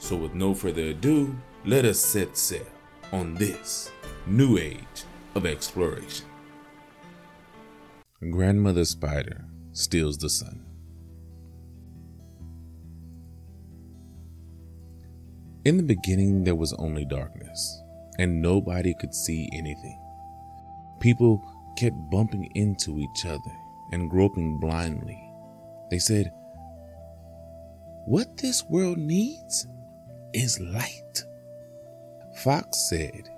So, with no further ado, let us set sail on this new age of exploration. Grandmother Spider steals the sun. In the beginning, there was only darkness, and nobody could see anything. People kept bumping into each other and groping blindly. They said, What this world needs is light. Fox said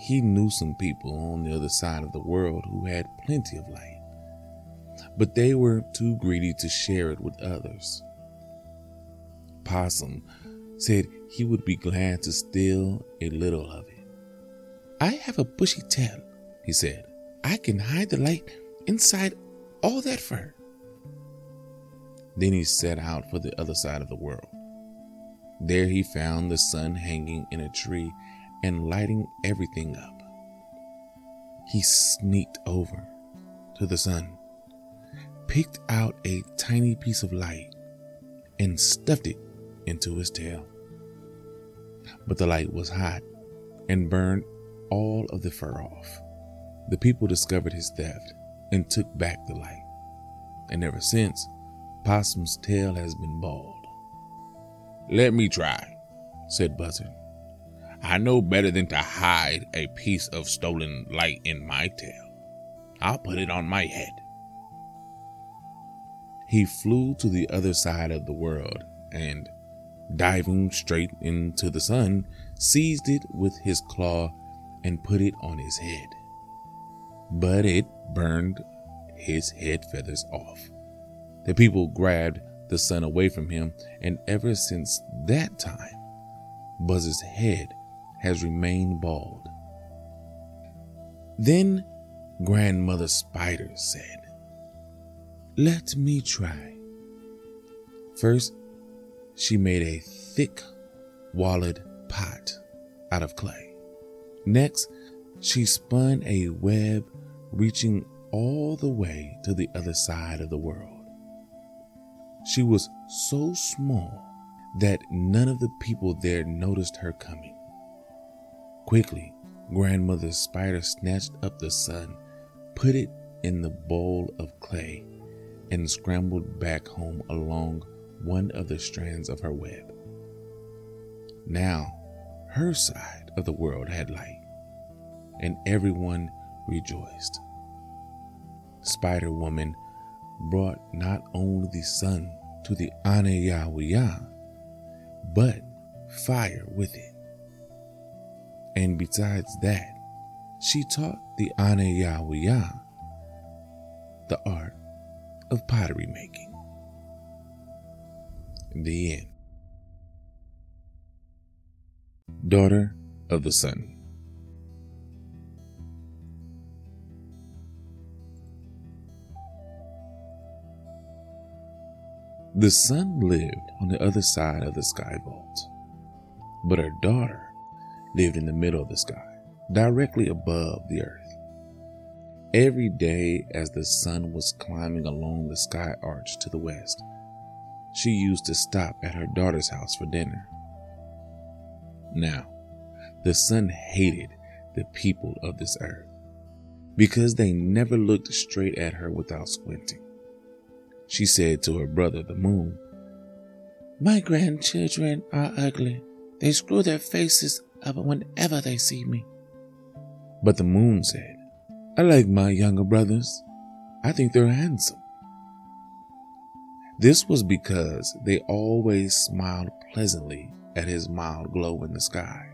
he knew some people on the other side of the world who had plenty of light, but they were too greedy to share it with others. Possum said he would be glad to steal a little of it. I have a bushy tail, he said. I can hide the light inside all that fur. Then he set out for the other side of the world. There he found the sun hanging in a tree and lighting everything up. He sneaked over to the sun, picked out a tiny piece of light, and stuffed it into his tail. But the light was hot and burned all of the fur off. The people discovered his theft and took back the light. And ever since, Possum's tail has been bald. Let me try, said Buzzard. I know better than to hide a piece of stolen light in my tail. I'll put it on my head. He flew to the other side of the world and, diving straight into the sun, seized it with his claw and put it on his head. But it burned his head feathers off. The people grabbed the sun away from him, and ever since that time, Buzz's head has remained bald. Then Grandmother Spider said, Let me try. First, she made a thick, walled pot out of clay. Next, she spun a web reaching all the way to the other side of the world. She was so small that none of the people there noticed her coming. Quickly, Grandmother Spider snatched up the sun, put it in the bowl of clay, and scrambled back home along one of the strands of her web. Now, her side of the world had light, and everyone rejoiced. Spider Woman brought not only the sun to the Anayawiya, but fire with it. And besides that, she taught the Anayawiya the art of pottery making. The end. Daughter of the Sun. The sun lived on the other side of the sky vault, but her daughter lived in the middle of the sky, directly above the earth. Every day, as the sun was climbing along the sky arch to the west, she used to stop at her daughter's house for dinner. Now, the sun hated the people of this earth because they never looked straight at her without squinting she said to her brother, the moon. My grandchildren are ugly. They screw their faces up whenever they see me. But the moon said, I like my younger brothers. I think they're handsome. This was because they always smiled pleasantly at his mild glow in the sky.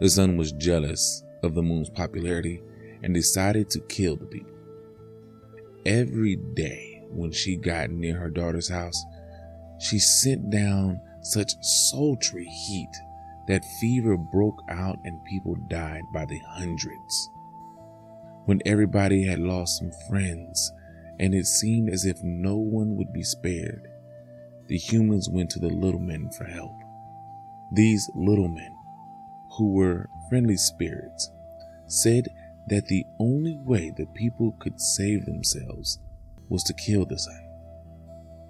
The sun was jealous of the moon's popularity and decided to kill the people. Every day, when she got near her daughter's house, she sent down such sultry heat that fever broke out and people died by the hundreds. When everybody had lost some friends and it seemed as if no one would be spared, the humans went to the little men for help. These little men, who were friendly spirits, said that the only way the people could save themselves was to kill the sun.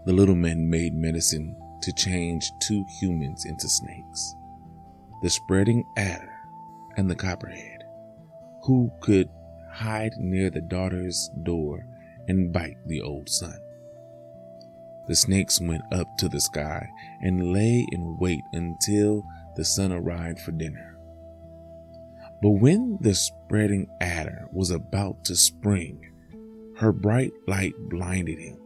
The little men made medicine to change two humans into snakes the spreading adder and the copperhead, who could hide near the daughter's door and bite the old sun. The snakes went up to the sky and lay in wait until the sun arrived for dinner. But when the spreading adder was about to spring, her bright light blinded him,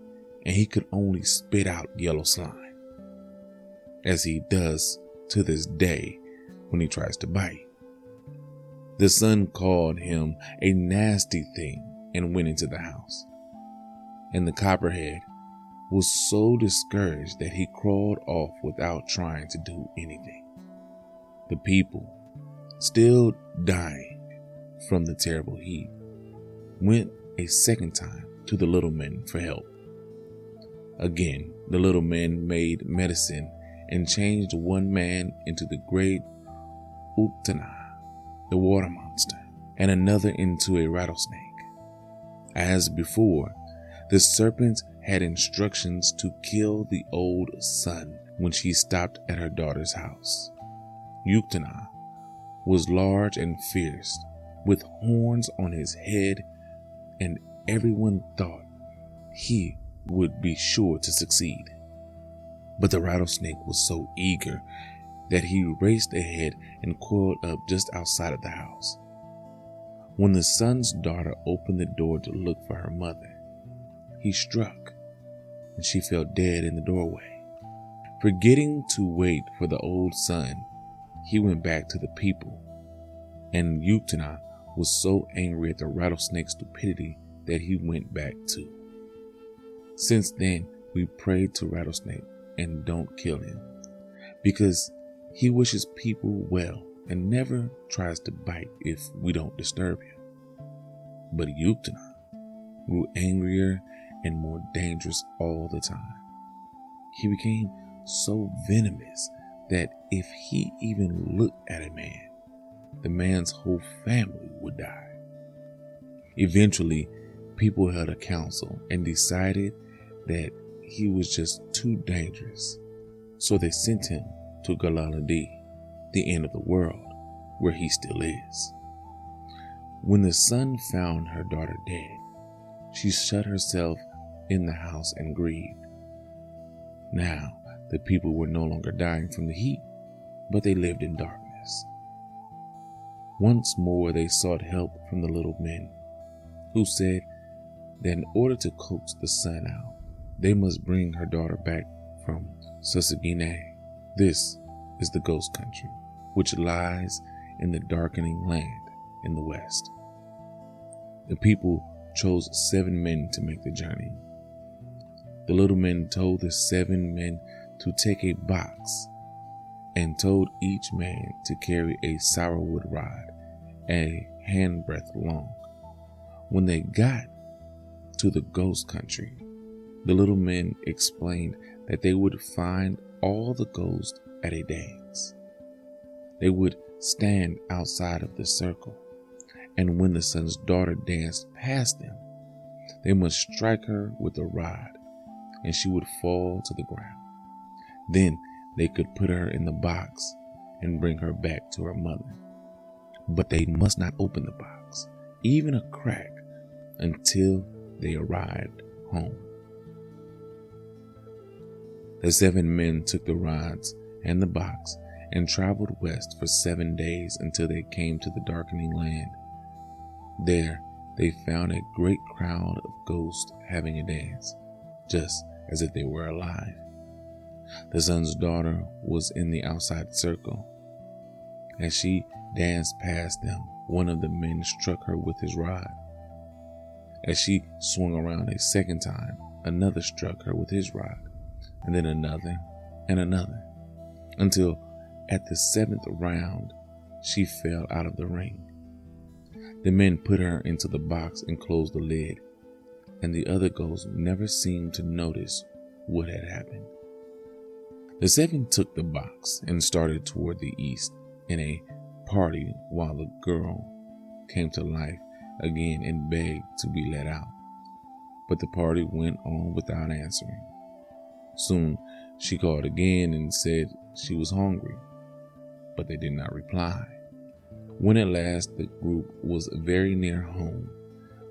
and he could only spit out yellow slime, as he does to this day when he tries to bite. The sun called him a nasty thing and went into the house. And the copperhead was so discouraged that he crawled off without trying to do anything. The people, still dying from the terrible heat, went a second time to the little men for help. Again, the little men made medicine and changed one man into the great Uktena, the water monster, and another into a rattlesnake. As before, the serpent had instructions to kill the old sun when she stopped at her daughter's house. Uktena was large and fierce, with horns on his head, and everyone thought he would be sure to succeed. But the rattlesnake was so eager that he raced ahead and coiled up just outside of the house. When the sun's daughter opened the door to look for her mother, he struck, and she fell dead in the doorway. Forgetting to wait for the old sun, he went back to the people, and Uktena was so angry at the rattlesnake's stupidity that he went back too. Since then, we pray to Rattlesnake and don't kill him because he wishes people well and never tries to bite if we don't disturb him. But Uktena grew angrier and more dangerous all the time. He became so venomous that if he even looked at a man, the man's whole family would die. Eventually, people held a council and decided that he was just too dangerous. So they sent him to Galaladi, the end of the world, where he still is. When the sun found her daughter dead, she shut herself in the house and grieved. Now, the people were no longer dying from the heat, but they lived in darkness. Once more they sought help from the little men, who said that in order to coax the sun out, they must bring her daughter back from Susagine. This is the ghost country, which lies in the darkening land in the west. The people chose seven men to make the journey. The little men told the seven men to take a box and told each man to carry a sourwood rod a handbreadth long. When they got to the ghost country, the little men explained that they would find all the ghosts at a dance. They would stand outside of the circle, and when the sun's daughter danced past them, they must strike her with a rod, and she would fall to the ground. Then they could put her in the box and bring her back to her mother. But they must not open the box, even a crack, until they arrived home. The seven men took the rods and the box and traveled west for seven days until they came to the darkening land. There they found a great crowd of ghosts having a dance, just as if they were alive. The sun's daughter was in the outside circle. As she danced past them, one of the men struck her with his rod. As she swung around a second time, another struck her with his rod, and then another and another. until at the seventh round she fell out of the ring. The men put her into the box and closed the lid, and the other ghosts never seemed to notice what had happened. The seven took the box and started toward the east in a party while the girl came to life again and begged to be let out. But the party went on without answering. Soon she called again and said she was hungry, but they did not reply. When at last the group was very near home,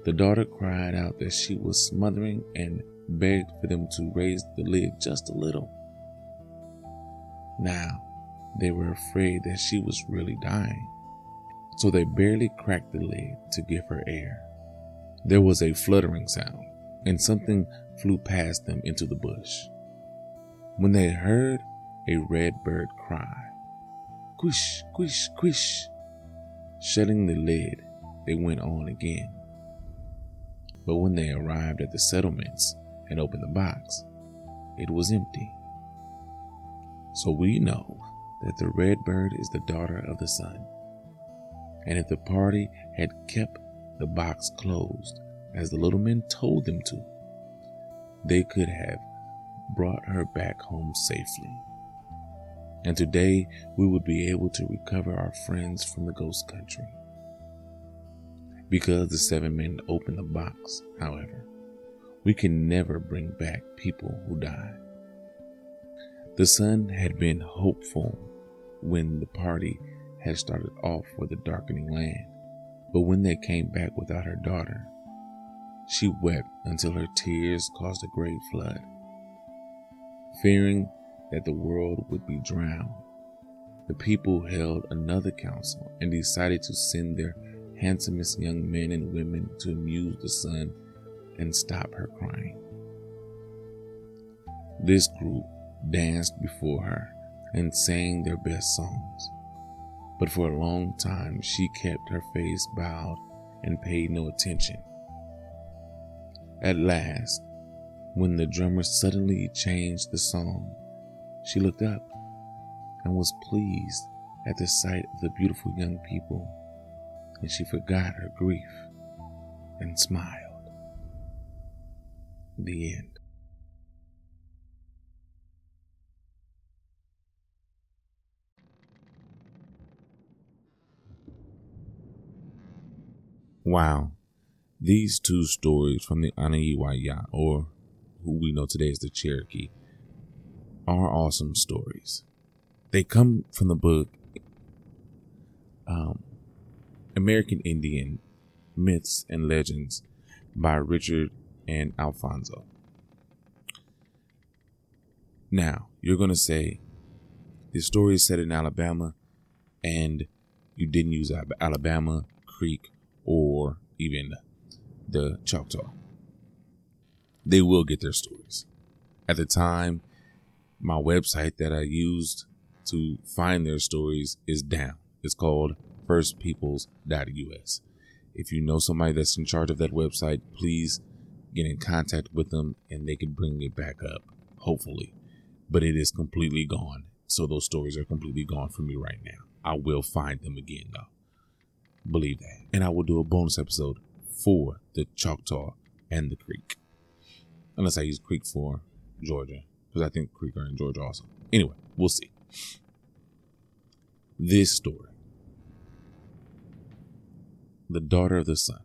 the daughter cried out that she was smothering and begged for them to raise the lid just a little. Now, they were afraid that she was really dying, so they barely cracked the lid to give her air. There was a fluttering sound, and something flew past them into the bush. When they heard a red bird cry, quish, quish, quish, shutting the lid, they went on again. But when they arrived at the settlements and opened the box, it was empty. So we know that the red bird is the daughter of the sun. And if the party had kept the box closed, as the little men told them to, they could have brought her back home safely. And today we would be able to recover our friends from the ghost country. Because the seven men opened the box, however, we can never bring back people who died. The sun had been hopeful when the party had started off for the darkening land, but when they came back without her daughter, she wept until her tears caused a great flood. Fearing that the world would be drowned, the people held another council and decided to send their handsomest young men and women to amuse the sun and stop her crying. This group danced before her and sang their best songs. But for a long time she kept her face bowed and paid no attention. At last, when the drummer suddenly changed the song, she looked up and was pleased at the sight of the beautiful young people, and she forgot her grief and smiled. The end. Wow. These two stories from the Anayiwaya, or who we know today as the Cherokee, are awesome stories. They come from the book um, American Indian Myths and Legends by Richard and Alfonso. Now, you're going to say the story is set in Alabama and you didn't use Alabama, Creek, or even the Choctaw. They will get their stories. At the time, my website that I used to find their stories is down. It's called firstpeoples.us. If you know somebody that's in charge of that website, please get in contact with them and they can bring it back up, hopefully. But it is completely gone. So those stories are completely gone from me right now. I will find them again though. Believe that. And I will do a bonus episode for the Choctaw and the Creek. Unless I use Creek for Georgia. Because I think Creek are in Georgia also. Anyway, we'll see. This story. The daughter of the sun.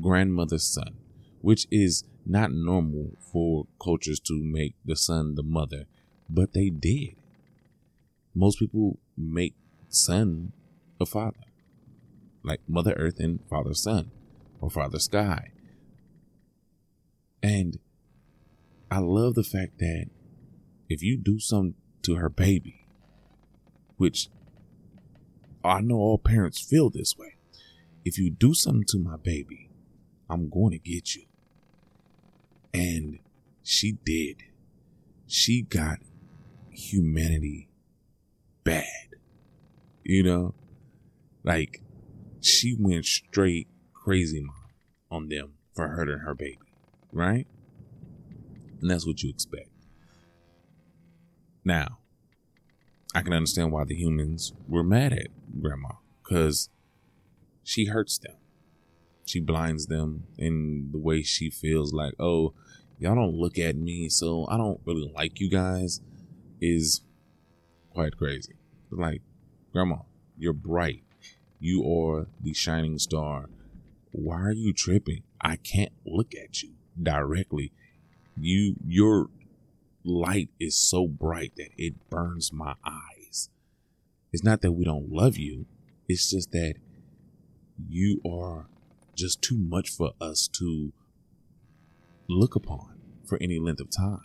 Grandmother's sun. Which is not normal for cultures to make the sun the mother, but they did. Most people make sun a father like Mother Earth and Father Sun or Father Sky. And I love the fact that if you do something to her baby, which I know all parents feel this way, if you do something to my baby, I'm going to get you. And she did. She got humanity bad. You know? Like, she went straight crazy mom on them for hurting her baby, right? And that's what you expect. Now, I can understand why the humans were mad at grandma because she hurts them. She blinds them in the way she feels like, oh, y'all don't look at me, so I don't really like you guys, is quite crazy. Like, grandma, you're bright. You are the shining star. Why are you tripping? I can't look at you directly. You, your light is so bright that it burns my eyes. It's not that we don't love you. It's just that you are just too much for us to look upon for any length of time.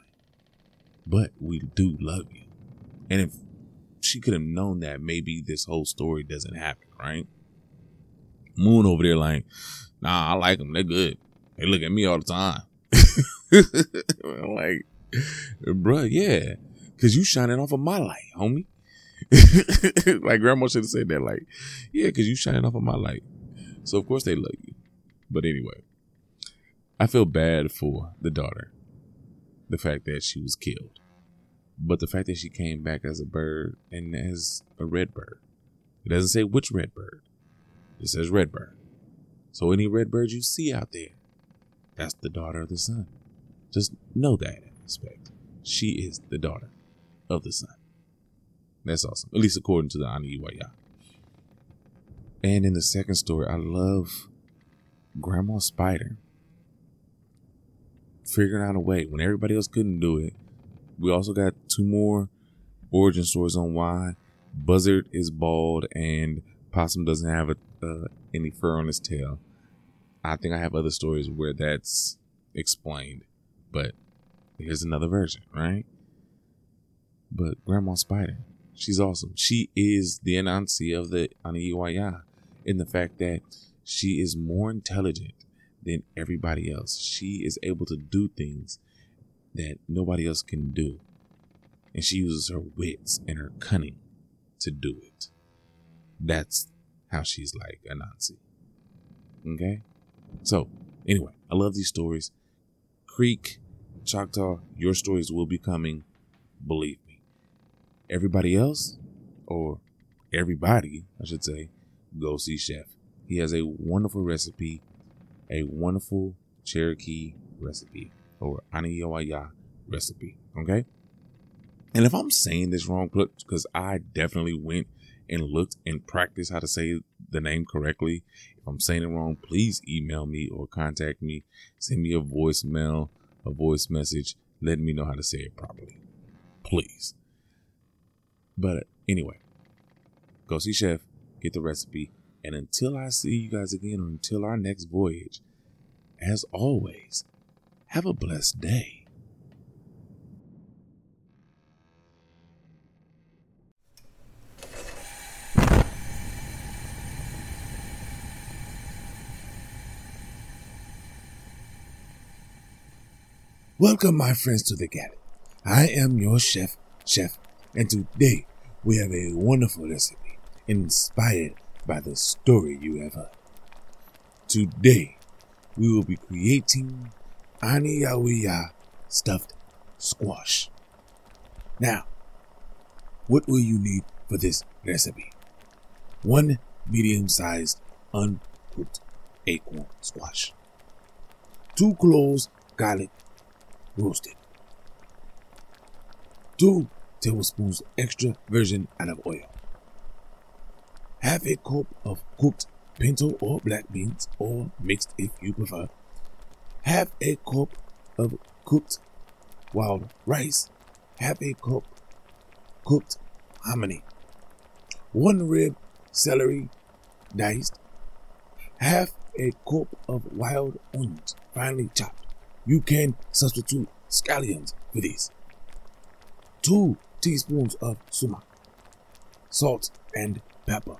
But we do love you. And if she could have known that, maybe this whole story doesn't happen, right? Moon over there, like, nah, I like them. They're good. They look at me all the time. like, bruh, yeah. Cause you shining off of my light, homie. like grandma should have said that, like, yeah, cause you shining off of my light. So of course they love you. But anyway, I feel bad for the daughter. The fact that she was killed. But the fact that she came back as a bird and as a red bird. It doesn't say which red bird. It says red bird. So any red bird you see out there, that's the daughter of the sun. Just know that aspect. She is the daughter of the sun. That's awesome. At least according to the Ani Iwaya. And in the second story, I love Grandma Spider figuring out a way when everybody else couldn't do it. We also got two more origin stories on why Buzzard is bald and Possum doesn't have a, uh, any fur on his tail. I think I have other stories where that's explained, but here's another version, right? But Grandma Spider, she's awesome. She is the Anansi of the Aniwaya in the fact that she is more intelligent than everybody else. She is able to do things that nobody else can do. And she uses her wits and her cunning to do it. That's how she's like a Anansi. Okay? So, anyway, I love these stories. Creek, Choctaw, your stories will be coming. Believe me. Everybody else, or everybody, I should say, go see Chef. He has a wonderful recipe, a wonderful Cherokee recipe, or Aniyoaya recipe. Okay? And if I'm saying this wrong, because I definitely went and looked and practiced how to say the name correctly. If I'm saying it wrong, please email me or contact me. Send me a voicemail, a voice message, letting me know how to say it properly. Please. But anyway, go see Chef, get the recipe, and until I see you guys again or until our next voyage, as always, have a blessed day. Welcome, my friends, to the galley. I am your chef, Chef, and today we have a wonderful recipe inspired by the story you have heard. Today we will be creating Aniyawiya stuffed squash. Now, what will you need for this recipe? One medium sized uncooked acorn squash, two cloves garlic roasted, two tablespoons extra virgin olive oil, half a cup of cooked pinto or black beans, or mixed if you prefer, half a cup of cooked wild rice, half a cup cooked hominy, one rib celery diced, half a cup of wild onions finely chopped. You can substitute scallions for these. Two teaspoons of sumac, salt and pepper,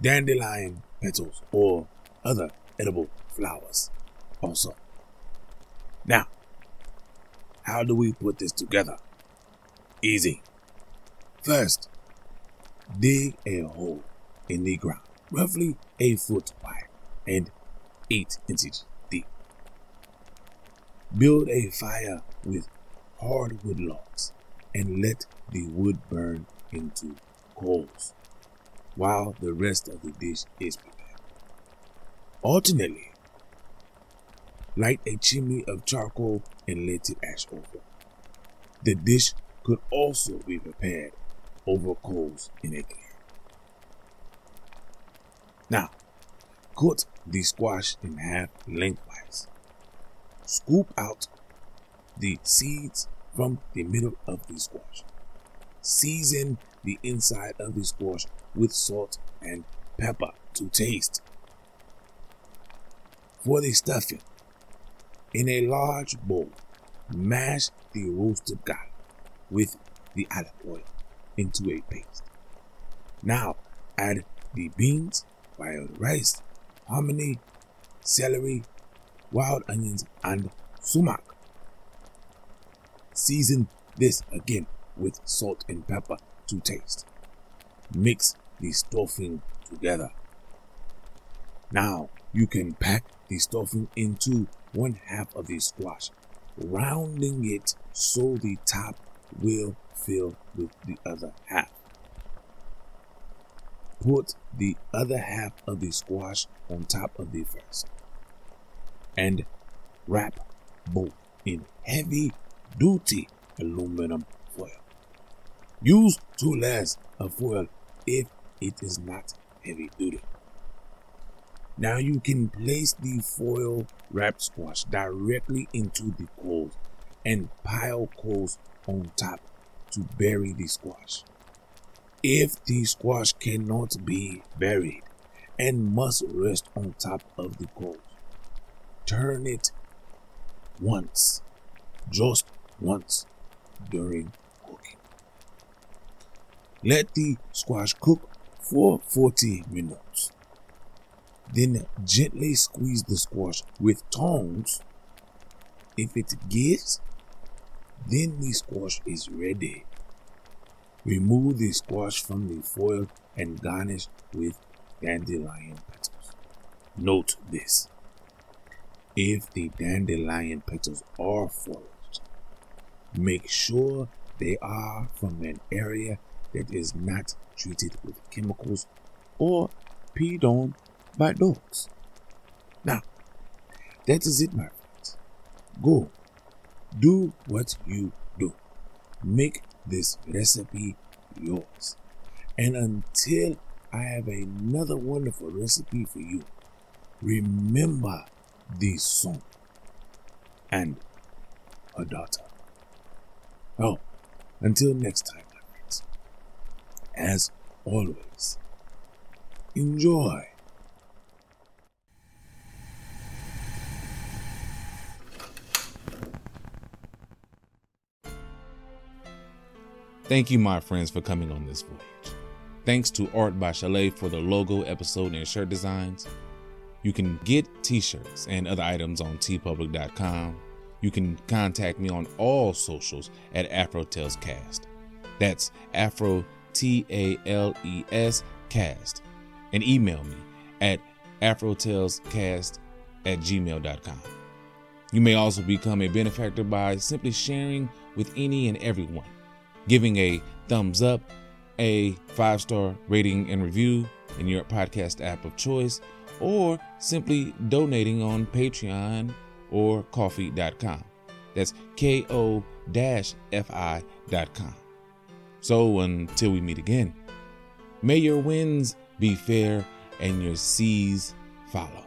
dandelion petals or other edible flowers also. Now, how do we put this together? Easy. First, dig a hole in the ground, roughly a foot wide and eight inches deep. Build a fire with hardwood logs and let the wood burn into coals while the rest of the dish is prepared. Alternately, light a chimney of charcoal and let it ash over. The dish could also be prepared over coals in a can. Now, cut the squash in half lengthwise. Scoop out the seeds from the middle of the squash. Season the inside of the squash with salt and pepper to taste. For the stuffing, in a large bowl, mash the roasted garlic with the olive oil into a paste. Now add the beans, wild rice, hominy, celery, wild onions, and sumac. Season this again with salt and pepper to taste. Mix the stuffing together. Now you can pack the stuffing into one half of the squash, rounding it so the top will fill with the other half. Put the other half of the squash on top of the first and wrap both in heavy duty aluminum foil. Use two layers of foil if it is not heavy duty. Now you can place the foil wrapped squash directly into the coals and pile coals on top to bury the squash. If the squash cannot be buried and must rest on top of the coals, turn it once, just once during cooking. Let the squash cook for 40 minutes. Then gently squeeze the squash with tongs. If it gives, then the squash is ready. Remove the squash from the foil and garnish with dandelion petals. Note this. If the dandelion petals are foraged, make sure they are from an area that is not treated with chemicals or peed on by dogs. Now, that is it, my friends. Go. Do what you do. Make this recipe yours. And until I have another wonderful recipe for you, remember this song and her daughter. Oh, until next time, my friends, as always, enjoy. Thank you, my friends, for coming on this voyage. Thanks to Art by Shalaye for the logo, episode, and shirt designs. You can get t shirts and other items on teepublic.com. You can contact me on all socials at AfroTalesCast. That's Afro T A L E S Cast. And email me at AfroTalesCast at gmail.com. You may also become a benefactor by simply sharing with any and everyone giving a thumbs up, a five star rating and review in your podcast app of choice, or simply donating on Patreon or coffee.com. That's ko fi.com. So until we meet again, may your winds be fair and your seas follow.